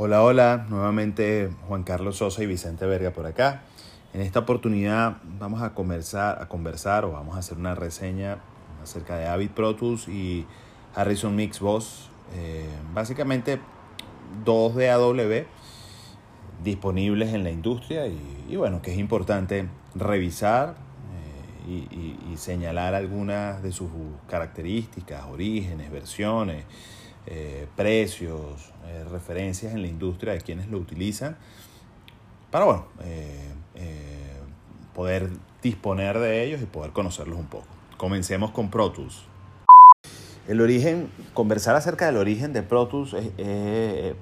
Hola, hola, nuevamente Juan Carlos Sosa y Vicente Verga por acá. En esta oportunidad vamos a conversar, a conversar o vamos a hacer una reseña acerca de Avid Pro Tools y Harrison Mix Boss. Eh, básicamente dos DAW disponibles en la industria y, bueno, que es importante revisar eh, y, señalar algunas de sus características, orígenes, versiones, eh, precios, referencias en la industria de quienes lo utilizan para bueno, poder disponer de ellos y poder conocerlos un poco. Comencemos con Pro Tools. El origen, conversar acerca del origen de Pro Tools es,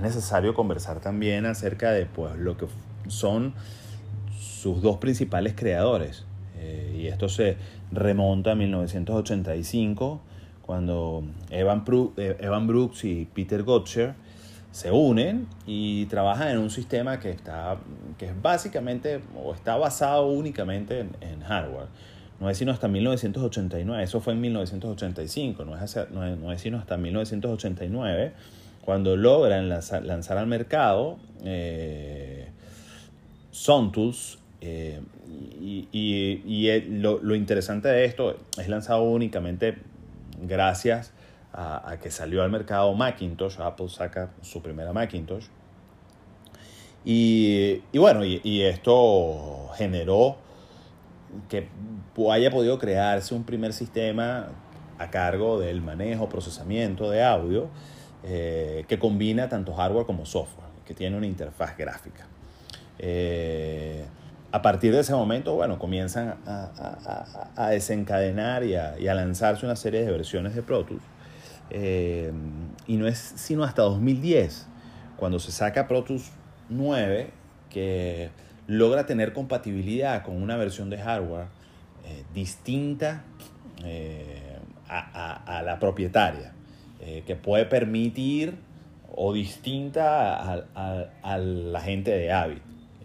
necesario conversar también acerca de pues, lo que son sus dos principales creadores. Eh, y esto se remonta a 1985, cuando Evan, eh, Evan Brooks y Peter Gotcher se unen y trabajan en un sistema que, está, que es básicamente o está basado únicamente en, hardware. No es sino hasta 1989, eso fue en 1985, no es, no es, sino hasta 1989 cuando logran lanzar, al mercado eh, Sontools. Eh, y, y, lo, lo, interesante de esto es lanzado únicamente gracias a, que salió al mercado Macintosh, Apple saca su primera Macintosh. Y, bueno, y, esto generó que haya podido crearse un primer sistema a cargo del manejo, procesamiento de audio, eh, que combina tanto hardware como software, que tiene una interfaz gráfica. Eh, a partir de ese momento, bueno, comienzan a, a, desencadenar y, y a, lanzarse una serie de versiones de Pro Tools eh, y no es sino hasta 2010, cuando se saca Pro Tools 9, que logra tener compatibilidad con una versión de hardware eh, distinta eh, a, la propietaria, que puede permitir o distinta a, la gente de Avid.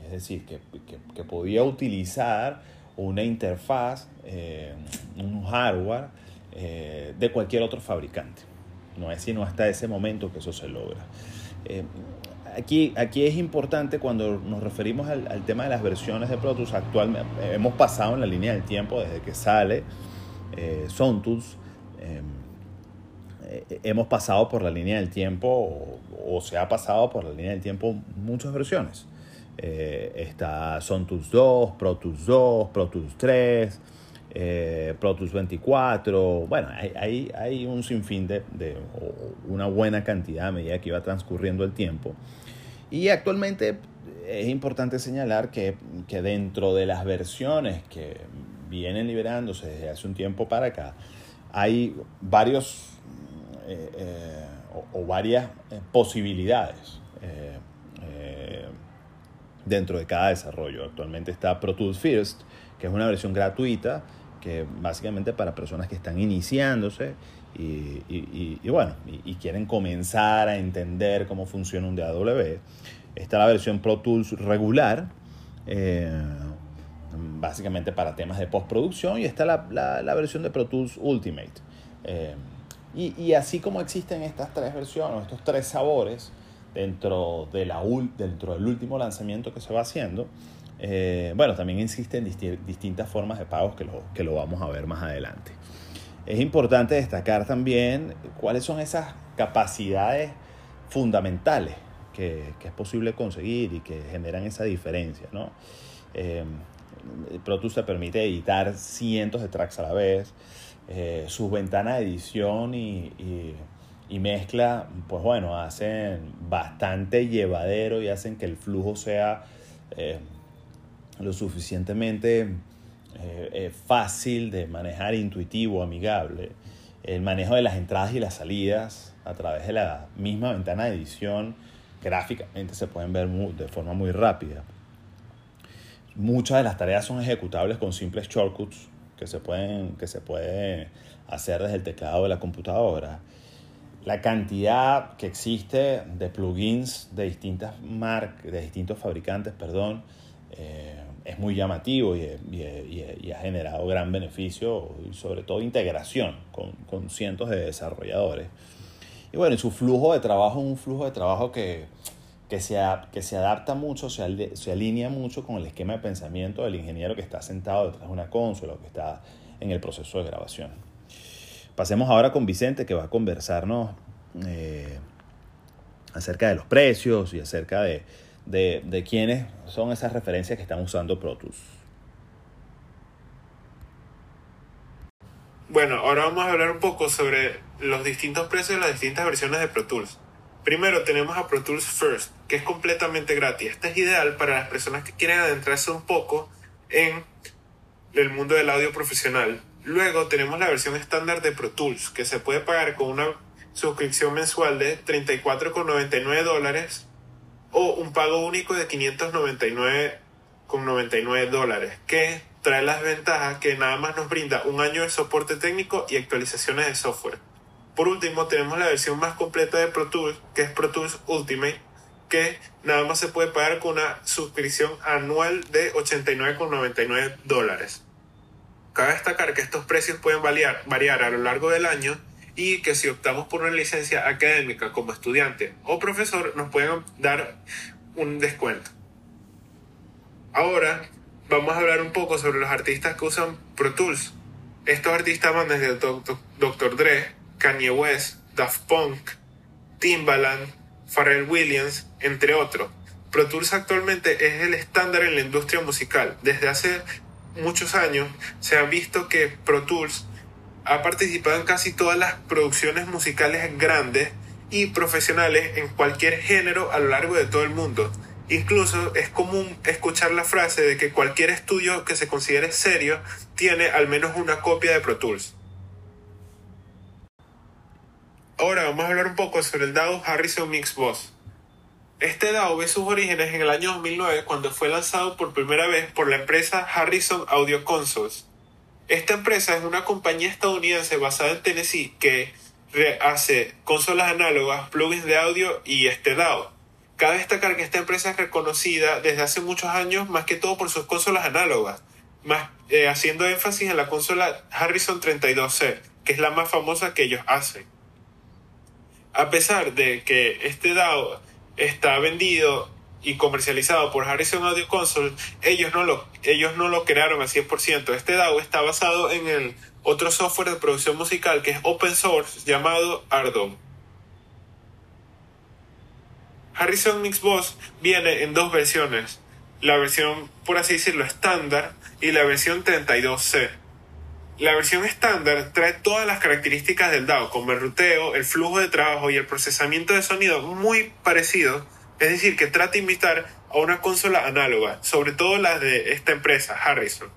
Es decir, que, podía utilizar una interfaz, un hardware de cualquier otro fabricante. No es sino hasta ese momento que eso se logra. Eh, aquí, aquí es importante cuando nos referimos al, tema de las versiones de Pro Tools actualmente. Hemos pasado en la línea del tiempo desde que sale eh, Sontools. Eh, eh, hemos pasado por la línea del tiempo o, se ha pasado por la línea del tiempo muchas versiones. Está Sontools 2, Pro Tools 2, Pro Tools 3 eh, Pro Tools 24, bueno, hay, hay, un sinfín de, de, una buena cantidad a medida que iba transcurriendo el tiempo. Y actualmente es importante señalar que, que dentro de las versiones que vienen liberándose desde hace un tiempo para acá, hay varios eh, eh, o, varias eh, posibilidades dentro de cada desarrollo. Actualmente está Pro Tools First, que es una versión gratuita que básicamente para personas que están iniciándose y, bueno, y, quieren comenzar a entender cómo funciona un DAW. Está la versión Pro Tools regular, eh, básicamente para temas de postproducción, y está la, versión de Pro Tools Ultimate. Eh, y, así como existen estas tres versiones, estos tres sabores dentro, del último lanzamiento que se va haciendo, eh, bueno, también existen distintas formas de pagos que lo, que lo vamos a ver más adelante. Es importante destacar también cuáles son esas capacidades fundamentales que, es posible conseguir y que generan esa diferencia. ¿no? Eh, Pro Tools te permite editar cientos de tracks a la vez. Eh, sus ventanas de edición y, mezcla, pues bueno, hacen bastante llevadero y hacen que el flujo sea eh, lo suficientemente eh, eh, fácil de manejar, intuitivo, amigable. El manejo de las entradas y las salidas a través de la misma ventana de edición gráficamente se pueden ver de forma muy rápida. Muchas de las tareas son ejecutables con simples shortcuts que se pueden, que se puede hacer desde el teclado de la computadora. La cantidad que existe de plugins de distintas marcas, de distintos fabricantes, perdón, eh, es muy llamativo y, ha generado gran beneficio y sobre todo integración con, cientos de desarrolladores. Y bueno, su flujo de trabajo es un flujo de trabajo que, se adapta mucho, se, se alinea mucho con el esquema de pensamiento del ingeniero que está sentado detrás de una consola o que está en el proceso de grabación. Pasemos ahora con Vicente que va a conversarnos eh, acerca de los precios y acerca de, de, de quiénes son esas referencias que están usando Pro Tools. Bueno, ahora vamos a hablar un poco sobre los distintos precios de las distintas versiones de Pro Tools. Primero tenemos a Pro Tools First, que es completamente gratis. Este es ideal para las personas que quieren adentrarse un poco en el mundo del audio profesional. Luego tenemos la versión estándar de Pro Tools, que se puede pagar con una suscripción mensual de 34,99 dólares o un pago único de 599,99 dólares, que trae las ventajas que nada más nos brinda un año de soporte técnico y actualizaciones de software. Por último, tenemos la versión más completa de Pro Tools, que es Pro Tools Ultimate, que nada más se puede pagar con una suscripción anual de 89,99 dólares. Cabe destacar que estos precios pueden variar, a lo largo del año y que si optamos por una licencia académica como estudiante o profesor nos pueden dar un descuento. Ahora vamos a hablar un poco sobre los artistas que usan Pro Tools. Estos artistas van desde Dr. Dre, Kanye West, Daft Punk, Timbaland, Pharrell Williams, entre otros. Pro Tools actualmente es el estándar en la industria musical. Desde hace muchos años se ha visto que Pro Tools ha participado en casi todas las producciones musicales grandes y profesionales en cualquier género a lo largo de todo el mundo. Incluso es común escuchar la frase de que cualquier estudio que se considere serio tiene al menos una copia de Pro Tools. Ahora vamos a hablar un poco sobre el DAW Harrison Mix Boss. Este DAW ve sus orígenes en el año 2009 cuando fue lanzado por primera vez por la empresa Harrison Audio Consoles. Esta empresa es una compañía estadounidense basada en Tennessee que hace consolas análogas, plugins de audio y este DAW. Cabe destacar que esta empresa es reconocida desde hace muchos años más que todo por sus consolas análogas, más, eh, haciendo énfasis en la consola Harrison 32C, que es la más famosa que ellos hacen. A pesar de que este DAO está vendido y comercializado por Harrison Audio Console, ellos no lo, ellos no lo crearon al 100%. Este DAO está basado en el otro software de producción musical que es open source llamado Ardom. Harrison Mix Boss viene en dos versiones, la versión por así decirlo estándar y la versión 32C. La versión estándar trae todas las características del DAO, como el ruteo, el flujo de trabajo y el procesamiento de sonido muy parecido, es decir, que trata de imitar a una consola análoga, sobre todo las de esta empresa, Harrison.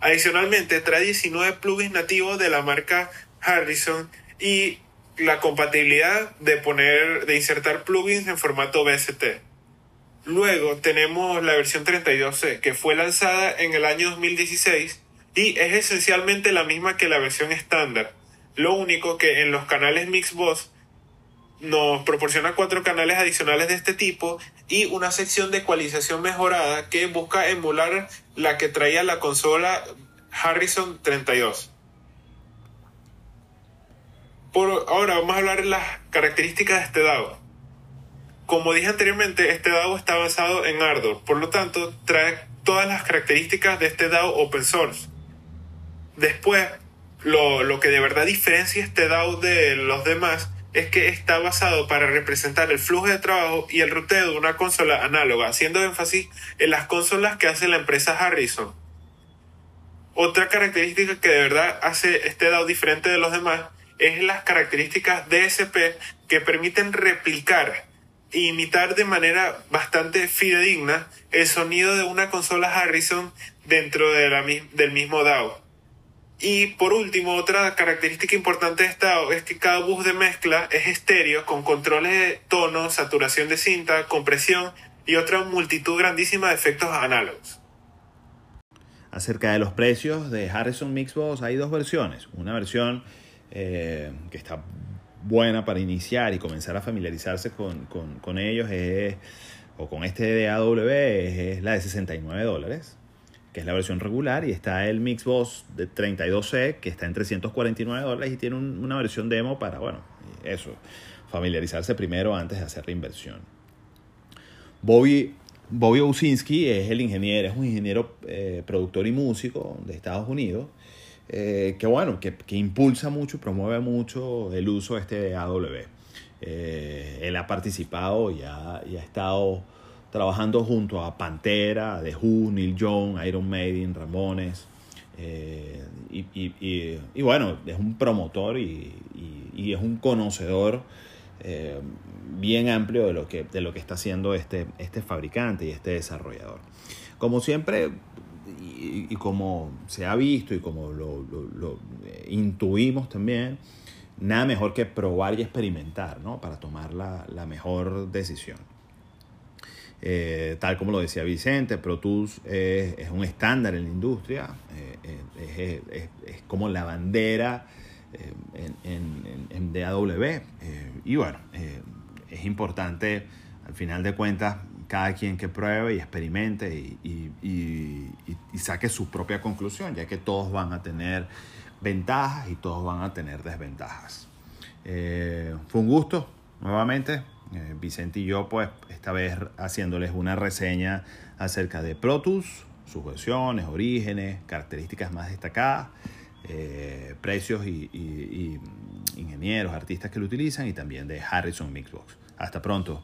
Adicionalmente, trae 19 plugins nativos de la marca Harrison y la compatibilidad de poner, de insertar plugins en formato BST. Luego tenemos la versión 32C, que fue lanzada en el año 2016 y es esencialmente la misma que la versión estándar. Lo único que en los canales Mixbox nos proporciona cuatro canales adicionales de este tipo y una sección de ecualización mejorada que busca emular la que traía la consola Harrison 32 ahora vamos a hablar de las características de este DAO. Como dije anteriormente, este DAO está basado en Ardor, por lo tanto trae todas las características de este DAO open source. Después, lo, lo que de verdad diferencia este DAO de los demás es que está basado para representar el flujo de trabajo y el ruteo de una consola análoga, haciendo énfasis en las consolas que hace la empresa Harrison. Otra característica que de verdad hace este DAO diferente de los demás es las características DSP que permiten replicar e imitar de manera bastante fidedigna el sonido de una consola Harrison dentro de la, del mismo DAO. Y por último, otra característica importante de DAO es que cada bus de mezcla es estéreo con controles de tono, saturación de cinta, compresión y otra multitud grandísima de efectos análogos. Acerca de los precios de Harrison Mixbox hay dos versiones. Una versión eh, que está buena para iniciar y comenzar a familiarizarse con, con, con ellos es, o con este DAW es, la de 69 dólares, es la versión regular, y está el Mixbox de 32C, que está en 349 dólares y tiene una versión demo para, bueno, eso, familiarizarse primero antes de hacer la inversión. Bobby, Bobby Owsinski es el ingeniero, es un ingeniero eh, productor y músico de Estados Unidos, eh, que bueno, que, que, impulsa mucho promueve mucho el uso de este AW. Eh, él ha participado y ha, y ha, estado trabajando junto a Pantera, The Who, Neil Young, Iron Maiden, Ramones. Eh, y, y, y, bueno, es un promotor y, es un conocedor eh, bien amplio de lo, que, de lo que está haciendo este, este fabricante y este desarrollador. Como siempre, y, como se ha visto y como lo, lo, lo intuimos también, nada mejor que probar y experimentar ¿no? para tomar la, la mejor decisión. Eh, tal como lo decía Vicente, Pro Tools es, un estándar en la industria, eh, es, como la bandera eh, en, en, en, DAW. Y bueno, es importante, al final de cuentas, cada quien que pruebe y experimente y, y, y, saque su propia conclusión, ya que todos van a tener ventajas y todos van a tener desventajas. Fue un gusto, nuevamente. Vicente y yo, pues, esta vez haciéndoles una reseña acerca de Pro Tools, sus versiones, orígenes, características más destacadas, eh, precios y ingenieros, artistas que lo utilizan y también de Harrison Mixbox. Hasta pronto.